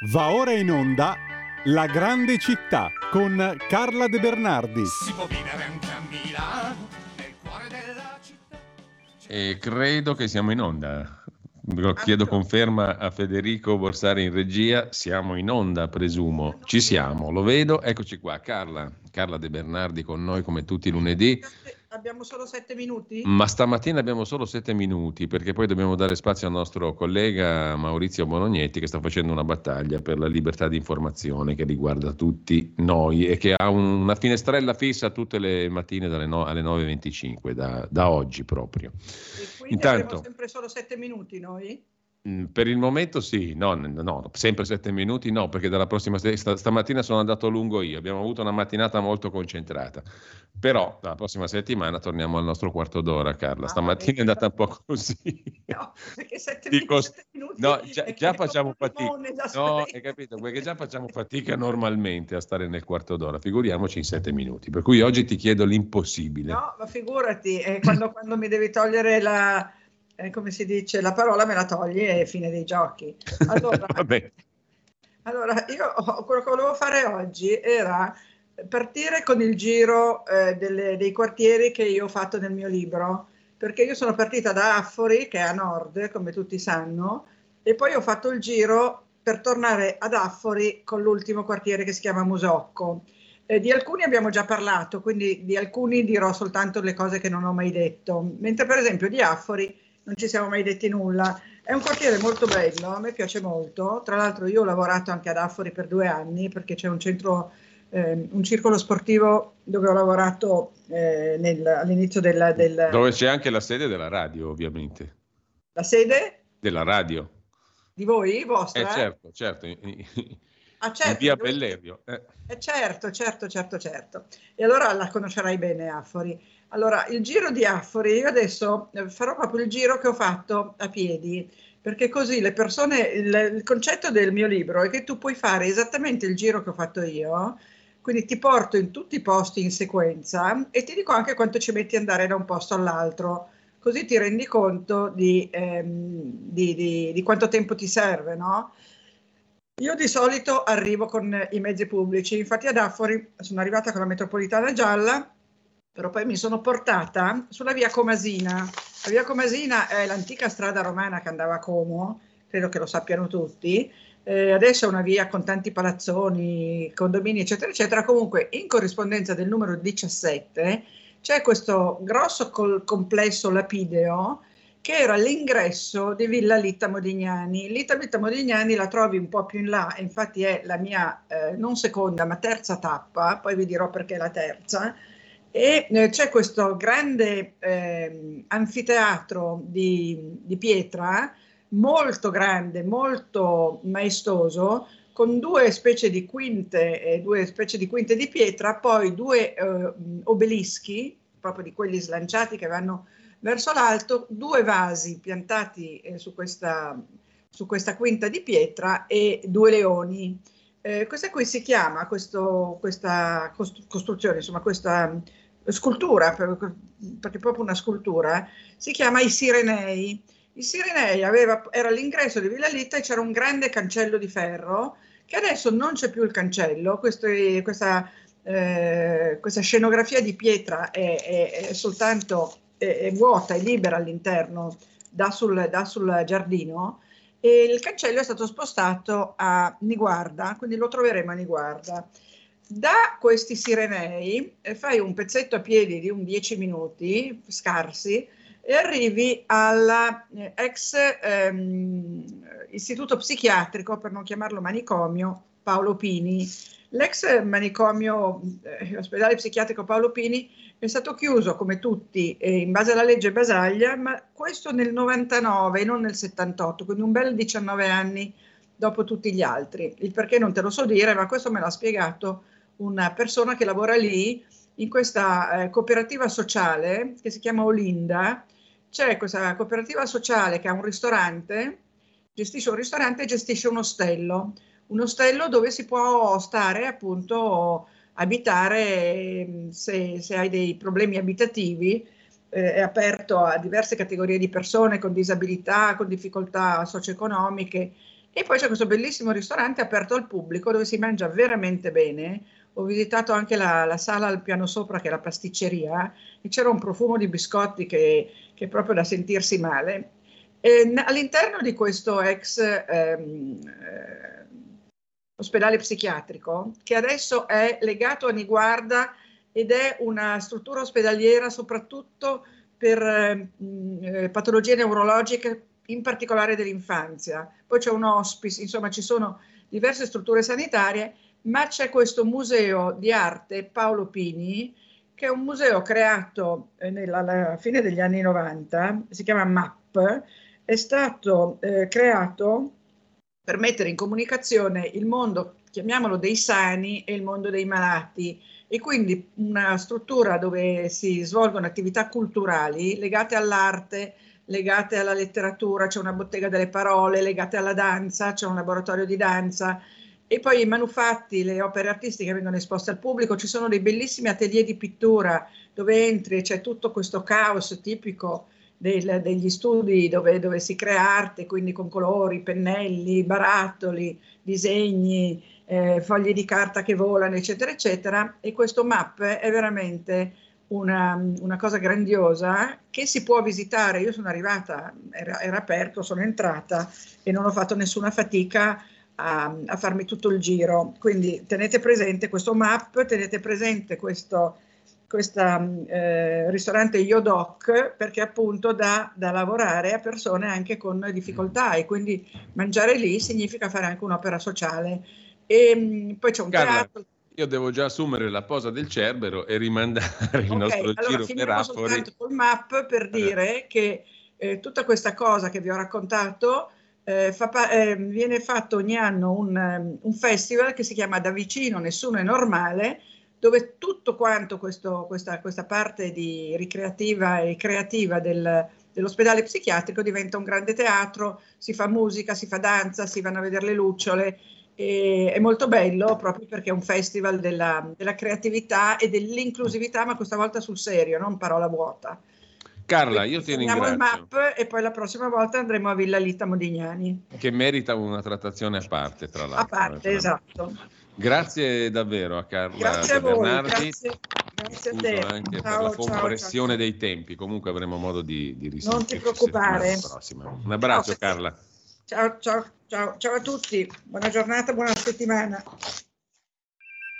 Va ora in onda La grande città con Carla De Bernardi. Si può vivere anche a Milano, nel cuore della città. E credo che siamo in onda. Chiedo conferma a Federico Borsari in regia. Siamo in onda, presumo. Ci siamo, lo vedo. Eccoci qua. Carla, Carla De Bernardi con noi come tutti i lunedì abbiamo solo sette minuti? Ma stamattina abbiamo solo sette minuti perché poi dobbiamo dare spazio al nostro collega Maurizio Bolognetti che sta facendo una battaglia per la libertà di informazione che riguarda tutti noi e che ha un, una finestrella fissa tutte le mattine no, alle 9.25 da, da, oggi proprio. E quindi Intanto, abbiamo sempre solo sette minuti noi? Mm, per il momento sì, no, no, sempre sette minuti no, perché dalla prossima st- stamattina sono andato lungo io, abbiamo avuto una mattinata molto concentrata, però dalla prossima settimana torniamo al nostro quarto d'ora Carla, ah, stamattina è andata un po' così. No, perché sette, Dico, sette minuti no, già, già facciamo fatica, no, hai capito, perché già facciamo fatica normalmente a stare nel quarto d'ora, figuriamoci in sette minuti, per cui oggi ti chiedo l'impossibile. No, ma figurati, eh, quando, quando mi devi togliere la eh, come si dice, la parola me la togli e fine dei giochi. Allora, allora io quello che volevo fare oggi era partire con il giro eh, delle, dei quartieri che io ho fatto nel mio libro, perché io sono partita da Affori, che è a nord, come tutti sanno, e poi ho fatto il giro per tornare ad Affori con l'ultimo quartiere che si chiama Musocco. Eh, di alcuni abbiamo già parlato, quindi di alcuni dirò soltanto le cose che non ho mai detto, mentre per esempio di Affori non ci siamo mai detti nulla. È un quartiere molto bello, a me piace molto. Tra l'altro io ho lavorato anche ad Affori per due anni perché c'è un centro, eh, un circolo sportivo dove ho lavorato eh, nel, all'inizio del, del... Dove c'è anche la sede della radio, ovviamente. La sede? Della radio. Di voi? Vostra? Eh, certo, certo. Ah, certo, via Bellerio. Eh. eh. certo, certo, certo, certo. E allora la conoscerai bene Affori. Allora, il giro di Affori, io adesso eh, farò proprio il giro che ho fatto a piedi, perché così le persone, il, il concetto del mio libro è che tu puoi fare esattamente il giro che ho fatto io, quindi ti porto in tutti i posti in sequenza e ti dico anche quanto ci metti ad andare da un posto all'altro, così ti rendi conto di, ehm, di, di, di quanto tempo ti serve, no? Io di solito arrivo con i mezzi pubblici, infatti ad Affori sono arrivata con la metropolitana gialla però poi mi sono portata sulla via Comasina. La via Comasina è l'antica strada romana che andava a Como, credo che lo sappiano tutti. Eh, adesso è una via con tanti palazzoni, condomini, eccetera, eccetera. Comunque, in corrispondenza del numero 17 c'è questo grosso col- complesso lapideo che era l'ingresso di Villa Litta Modignani. Litta Litta Modignani la trovi un po' più in là, infatti è la mia eh, non seconda ma terza tappa, poi vi dirò perché è la terza e eh, c'è questo grande eh, anfiteatro di, di, pietra, molto grande, molto maestoso, con due specie di quinte, eh, due specie di quinte di pietra, poi due eh, obelischi, proprio di quelli slanciati che vanno verso l'alto, due vasi piantati eh, su questa, su, questa, quinta di pietra e due leoni. Eh, questa qui? Si chiama questo, questa costruzione, insomma questa scultura, perché è proprio una scultura, si chiama I Sirenei. I Sirenei aveva, era all'ingresso di Villa Litta e c'era un grande cancello di ferro, che adesso non c'è più il cancello, questo, questa, eh, questa, scenografia di pietra è, è, è soltanto è, vuota, è libera all'interno, da sul, da sul giardino, e il cancello è stato spostato a Niguarda, quindi lo troveremo a Niguarda. Da questi sirenei eh, fai un pezzetto a piedi di un 10 minuti scarsi e arrivi all'ex eh, ehm, istituto psichiatrico, per non chiamarlo manicomio, Paolo Pini. L'ex manicomio, eh, ospedale psichiatrico Paolo Pini, è stato chiuso come tutti eh, in base alla legge Basaglia, ma questo nel 99 e non nel 78, quindi un bel 19 anni dopo tutti gli altri. Il perché non te lo so dire, ma questo me l'ha spiegato una persona che lavora lì in questa eh, cooperativa sociale che si chiama Olinda. C'è questa cooperativa sociale che ha un ristorante, gestisce un ristorante e gestisce un ostello, un ostello dove si può stare appunto abitare se, se hai dei problemi abitativi. Eh, è aperto a diverse categorie di persone con disabilità, con difficoltà socio-economiche E poi c'è questo bellissimo ristorante aperto al pubblico dove si mangia veramente bene. Ho visitato anche la, la sala al piano sopra, che è la pasticceria, e c'era un profumo di biscotti che, che è proprio da sentirsi male. E all'interno di questo ex ehm, eh, ospedale psichiatrico, che adesso è legato a Niguarda ed è una struttura ospedaliera soprattutto per eh, eh, patologie neurologiche, in particolare dell'infanzia. Poi c'è un hospice, insomma ci sono diverse strutture sanitarie, ma c'è questo museo di arte Paolo Pini, che è un museo creato eh, nella, alla fine degli anni 90, si chiama MAP, è stato eh, creato per mettere in comunicazione il mondo, chiamiamolo dei sani, e il mondo dei malati. E quindi una struttura dove si svolgono attività culturali legate all'arte, legate alla letteratura, c'è una bottega delle parole, legate alla danza, c'è un laboratorio di danza. E poi i manufatti, le opere artistiche vengono esposte al pubblico, ci sono dei bellissimi atelier di pittura dove entri e c'è tutto questo caos tipico del, degli studi dove, dove, si crea arte, quindi con colori, pennelli, barattoli, disegni, eh, fogli di carta che volano, eccetera, eccetera. E questo map è veramente una, una, cosa grandiosa che si può visitare. Io sono arrivata, era, era aperto, sono entrata e non ho fatto nessuna fatica a, a, farmi tutto il giro. Quindi tenete presente questo map, tenete presente questo questo eh, ristorante Yodoc perché appunto dà da lavorare a persone anche con difficoltà e quindi mangiare lì significa fare anche un'opera sociale. E mh, poi c'è un Carla, teatro. Io devo già assumere la posa del Cerbero e rimandare il nostro allora, giro per Afori. col map per eh. dire che eh, tutta questa cosa che vi ho raccontato eh, fa, eh, viene fatto ogni anno un, un, festival che si chiama Da vicino nessuno è normale dove tutto quanto questo, questa, questa, parte di ricreativa e creativa del, dell'ospedale psichiatrico diventa un grande teatro, si fa musica, si fa danza, si vanno a vedere le lucciole. È molto bello proprio perché è un festival della, della creatività e dell'inclusività, ma questa volta sul serio, non parola vuota. Carla, io ti ringrazio. il map e poi la prossima volta andremo a Villa Lita Modignani. Che merita una trattazione a parte, tra l'altro. A parte, esatto. Grazie davvero a Carla grazie a voi, Grazie, grazie a te. anche ciao, per la compressione ciao, dei tempi. Comunque avremo modo di, di risentirci. Non ti preoccupare. Un abbraccio ciao, Carla. Ciao, ciao, ciao, ciao a tutti. Buona giornata, buona settimana.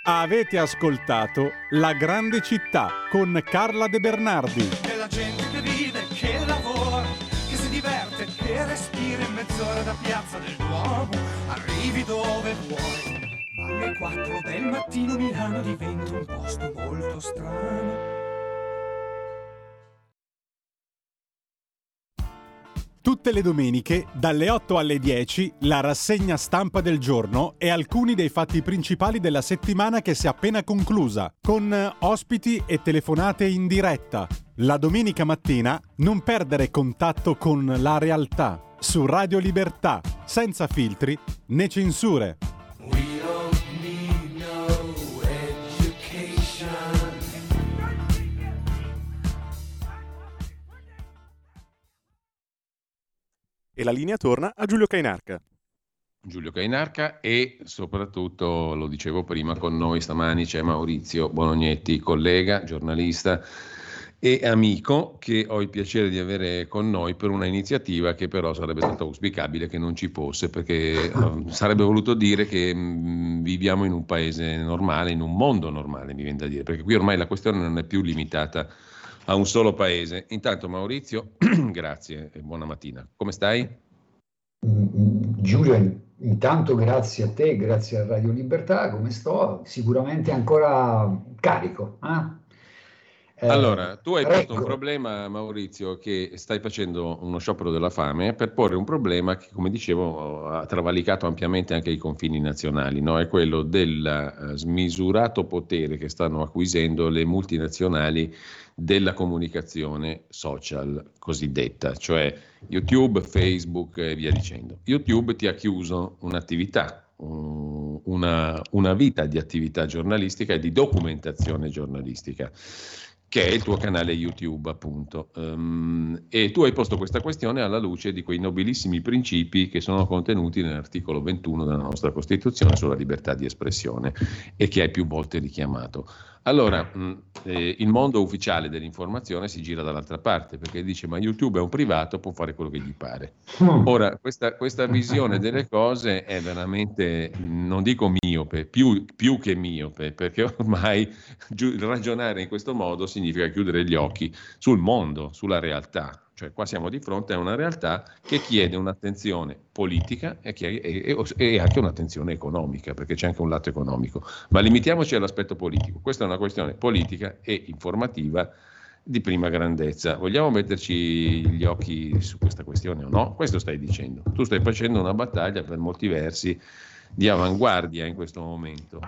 Avete ascoltato La Grande Città con Carla De Bernardi. Che la gente che vive, che lavora, che si diverte, che respira in mezz'ora da piazza del Duomo, arrivi dove vuoi alle 4 del mattino Milano diventa un posto molto strano. Tutte le domeniche, dalle 8 alle 10, la rassegna stampa del giorno e alcuni dei fatti principali della settimana che si è appena conclusa, con ospiti e telefonate in diretta. La domenica mattina non perdere contatto con la realtà su Radio Libertà, senza filtri né censure. E la linea torna a Giulio Cainarca. Giulio Cainarca e soprattutto, lo dicevo prima, con noi stamani c'è Maurizio Bolognetti, collega, giornalista e amico che ho il piacere di avere con noi per una iniziativa che però sarebbe stato auspicabile che non ci fosse perché uh, sarebbe voluto dire che mm, viviamo in un paese normale, in un mondo normale mi viene da dire, perché qui ormai la questione non è più limitata a un solo paese. Intanto Maurizio, grazie e buona mattina. Come stai? Giulio, intanto grazie a te, grazie a Radio Libertà, come sto? Sicuramente ancora carico. Eh? Eh, allora, tu hai posto un problema, Maurizio, che stai facendo uno sciopero della fame per porre un problema che, come dicevo, ha travalicato ampiamente anche i confini nazionali, no? è quello del uh, smisurato potere che stanno acquisendo le multinazionali della comunicazione social cosiddetta, cioè YouTube, Facebook e via dicendo. YouTube ti ha chiuso un'attività, una, una vita di attività giornalistica e di documentazione giornalistica che è il tuo canale YouTube, appunto. Um, e tu hai posto questa questione alla luce di quei nobilissimi principi che sono contenuti nell'articolo 21 della nostra Costituzione sulla libertà di espressione e che hai più volte richiamato. Allora, mh, eh, il mondo ufficiale dell'informazione si gira dall'altra parte perché dice ma YouTube è un privato, può fare quello che gli pare. Mm. Ora, questa, questa visione delle cose è veramente, non dico miope, più, più che miope, perché ormai giu- ragionare in questo modo significa chiudere gli occhi sul mondo, sulla realtà. Cioè qua siamo di fronte a una realtà che chiede un'attenzione politica e, e, e, anche un'attenzione economica, perché c'è anche un lato economico. Ma limitiamoci all'aspetto politico. Questa è una questione politica e informativa di prima grandezza. Vogliamo metterci gli occhi su questa questione o no? Questo stai dicendo. Tu stai facendo una battaglia per molti versi di avanguardia in questo momento,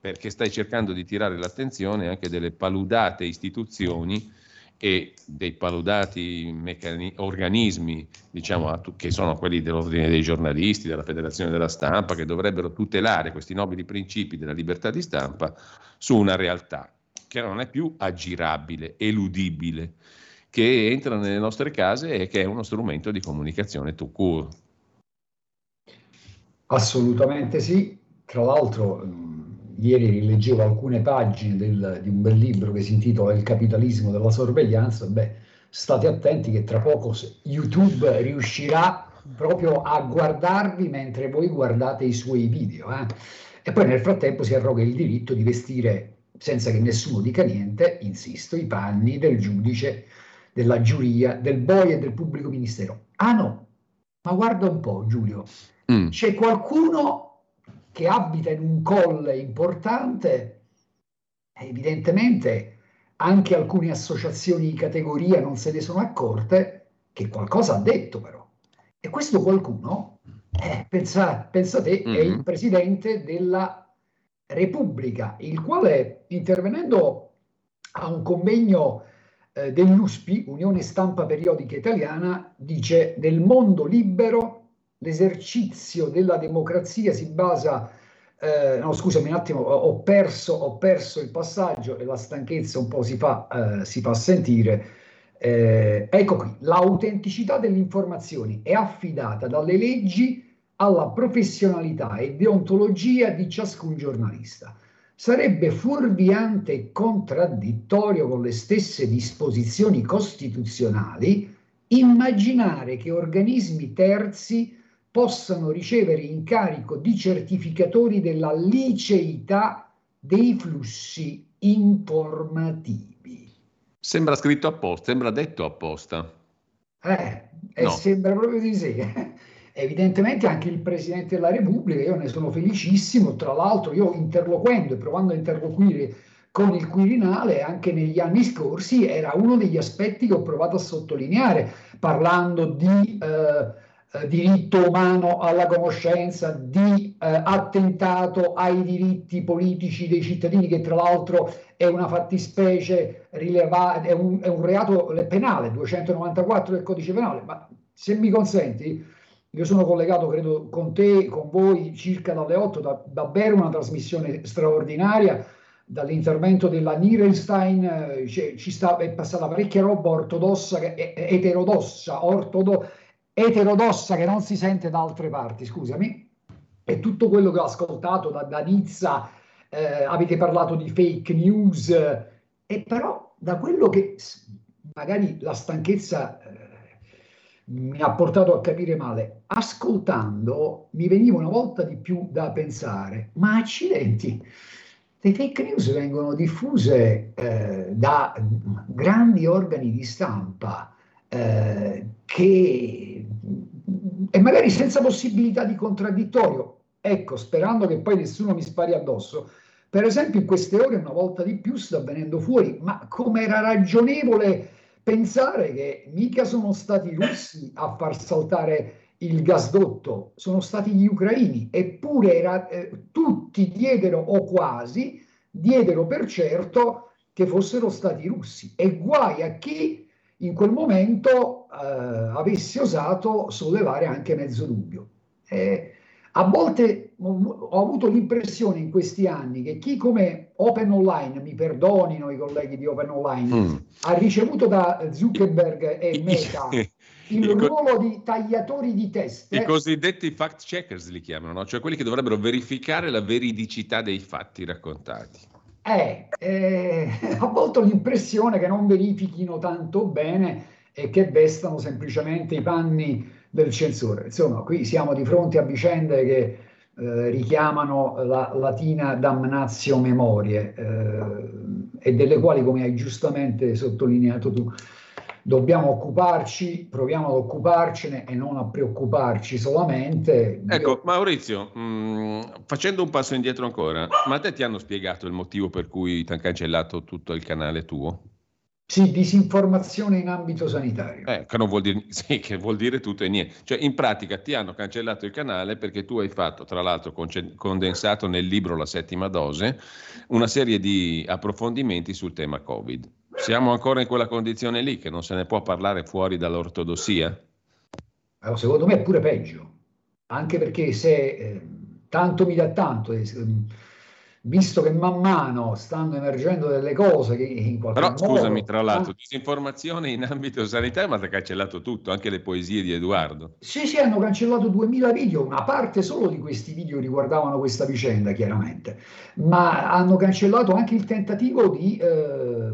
perché stai cercando di tirare l'attenzione anche delle paludate istituzioni e dei paludati meccani- organismi, diciamo, che sono quelli dell'ordine dei giornalisti, della federazione della stampa, che dovrebbero tutelare questi nobili principi della libertà di stampa su una realtà che non è più aggirabile, eludibile, che entra nelle nostre case e che è uno strumento di comunicazione tout court. Assolutamente sì. Tra l'altro ieri rileggevo alcune pagine del, di un bel libro che si intitola Il capitalismo della sorveglianza, beh, state attenti che tra poco YouTube riuscirà proprio a guardarvi mentre voi guardate i suoi video. Eh? E poi nel frattempo si arroga il diritto di vestire, senza che nessuno dica niente, insisto, i panni del giudice, della giuria, del boia e del pubblico ministero. Ah no, ma guarda un po' Giulio, mm. c'è qualcuno che abita in un colle importante, evidentemente anche alcune associazioni di categoria non se ne sono accorte che qualcosa ha detto però. E questo qualcuno, eh, pensa, pensa te, mm-hmm. è il mm-hmm. presidente della Repubblica, il quale intervenendo a un convegno eh, dell'USPI, Unione Stampa Periodica Italiana, dice nel mondo libero l'esercizio della democrazia si basa, eh, no scusami un attimo, ho perso, ho perso, il passaggio e la stanchezza un po' si fa, eh, si fa sentire. Eh, ecco qui, l'autenticità delle informazioni è affidata dalle leggi alla professionalità e deontologia di ciascun giornalista. Sarebbe fuorviante e contraddittorio con le stesse disposizioni costituzionali immaginare che organismi terzi possano ricevere incarico di certificatori della liceità dei flussi informativi. Sembra scritto apposta, sembra detto apposta. Eh, eh no. sembra proprio di sì. Evidentemente anche il Presidente della Repubblica, io ne sono felicissimo, tra l'altro io interloquendo e provando a interloquire con il Quirinale anche negli anni scorsi era uno degli aspetti che ho provato a sottolineare parlando di... Eh, eh, diritto umano alla conoscenza, di eh, attentato ai diritti politici dei cittadini, che tra l'altro è una fattispecie rilevata, è è un reato penale, 294 del codice penale. Ma se mi consenti, io sono collegato, credo, con te, con voi, circa dalle 8, da, davvero una trasmissione straordinaria dall'intervento della Nirenstein eh, ci sta, è passata parecchia roba ortodossa, eterodossa, ortodossa eterodossa che non si sente da altre parti, scusami, e tutto quello che ho ascoltato da, da Nizza, eh, avete parlato di fake news, eh, e però da quello che magari la stanchezza eh, mi ha portato a capire male, ascoltando mi veniva una volta di più da pensare, ma accidenti, le fake news vengono diffuse eh, da grandi organi di stampa eh, che e magari senza possibilità di contraddittorio. Ecco, sperando che poi nessuno mi spari addosso. Per esempio, in queste ore, una volta di più, sta venendo fuori, ma come era ragionevole pensare che mica sono stati i russi a far saltare il gasdotto, sono stati gli ucraini, eppure era, eh, tutti diedero, o quasi, diedero per certo che fossero stati i russi. E guai a chi in quel momento eh, avesse osato sollevare anche mezzo dubbio. Eh, A volte ho avuto l'impressione in questi anni che chi come Open Online, mi perdonino i colleghi di Open Online, mm. ha ricevuto da Zuckerberg e Meta il ruolo di tagliatori di teste. I cosiddetti fact checkers li chiamano, no? cioè quelli che dovrebbero verificare la veridicità dei fatti raccontati. Eh, eh, a volte ho l'impressione che non verifichino tanto bene e che vestano semplicemente i panni del censore. Insomma, qui siamo di fronte a vicende che eh, richiamano la latina damnatio memorie eh, e delle quali, come hai giustamente sottolineato tu, dobbiamo occuparci, proviamo ad occuparcene e non a preoccuparci solamente. Ecco, Io... Maurizio, mh, mm, facendo un passo indietro ancora, ma a te ti hanno spiegato il motivo per cui ti hanno cancellato tutto il canale tuo? Sì, disinformazione in ambito sanitario. Eh, che, vuol dire, sì, che vuol dire tutto e niente. Cioè, in pratica ti hanno cancellato il canale perché tu hai fatto, tra l'altro, condensato nel libro La settima dose, una serie di approfondimenti sul tema Covid. Siamo ancora in quella condizione lì che non se ne può parlare fuori dall'ortodossia? Allora, secondo me è pure peggio, anche perché se eh, tanto mi dà tanto, eh, visto che man mano stanno emergendo delle cose che in qualche Però, modo... scusami, tra l'altro, ah, disinformazione in ambito sanitario, ma ha cancellato tutto, anche le poesie di Edoardo. Sì, sì, hanno cancellato 2000 video, una parte solo di questi video riguardavano questa vicenda, chiaramente, ma hanno cancellato anche il tentativo di, eh,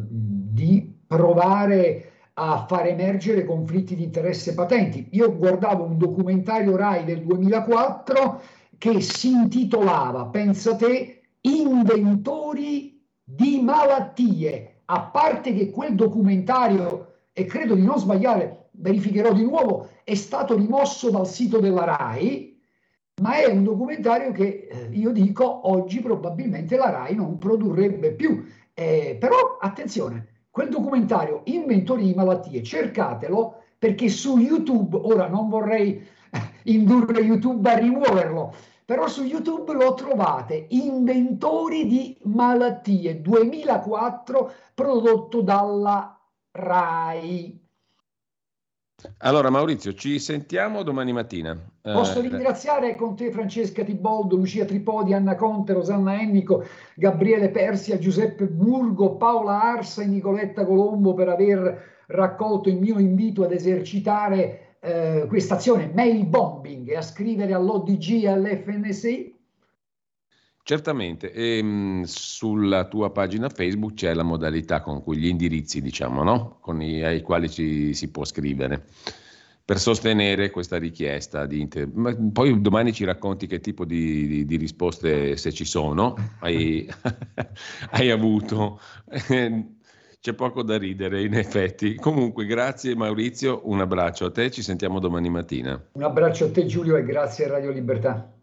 di provare a far emergere conflitti di interesse patenti. Io guardavo un documentario RAI del 2004 che si intitolava, pensa te, inventori di malattie, a parte che quel documentario, e credo di non sbagliare, verificherò di nuovo, è stato rimosso dal sito della RAI, ma è un documentario che eh, io dico oggi probabilmente la RAI non produrrebbe più. Eh, però attenzione, quel documentario Inventori di malattie, cercatelo perché su YouTube, ora non vorrei indurre YouTube a rimuoverlo, però su YouTube lo trovate, Inventori di malattie 2004, prodotto dalla RAI. Allora Maurizio, ci sentiamo domani mattina. Posso eh, ringraziare con te Francesca Tiboldo, Lucia Tripodi, Anna Conte, Rosanna Ennico, Gabriele Persia, Giuseppe Burgo, Paola Arsa e Nicoletta Colombo per aver raccolto il mio invito ad esercitare eh, questa azione mail bombing e a scrivere all'ODG e all'FNSI? Certamente, e, ehm, mh, sulla tua pagina Facebook c'è la modalità con cui gli indirizzi, diciamo, no? con i, ai quali ci, si può scrivere per sostenere questa richiesta. Di inter... Ma poi domani ci racconti che tipo di, di, di risposte, se ci sono, hai, hai avuto. c'è poco da ridere in effetti. Comunque, grazie Maurizio, un abbraccio a te, ci sentiamo domani mattina. Un abbraccio a te Giulio e grazie a Radio Libertà.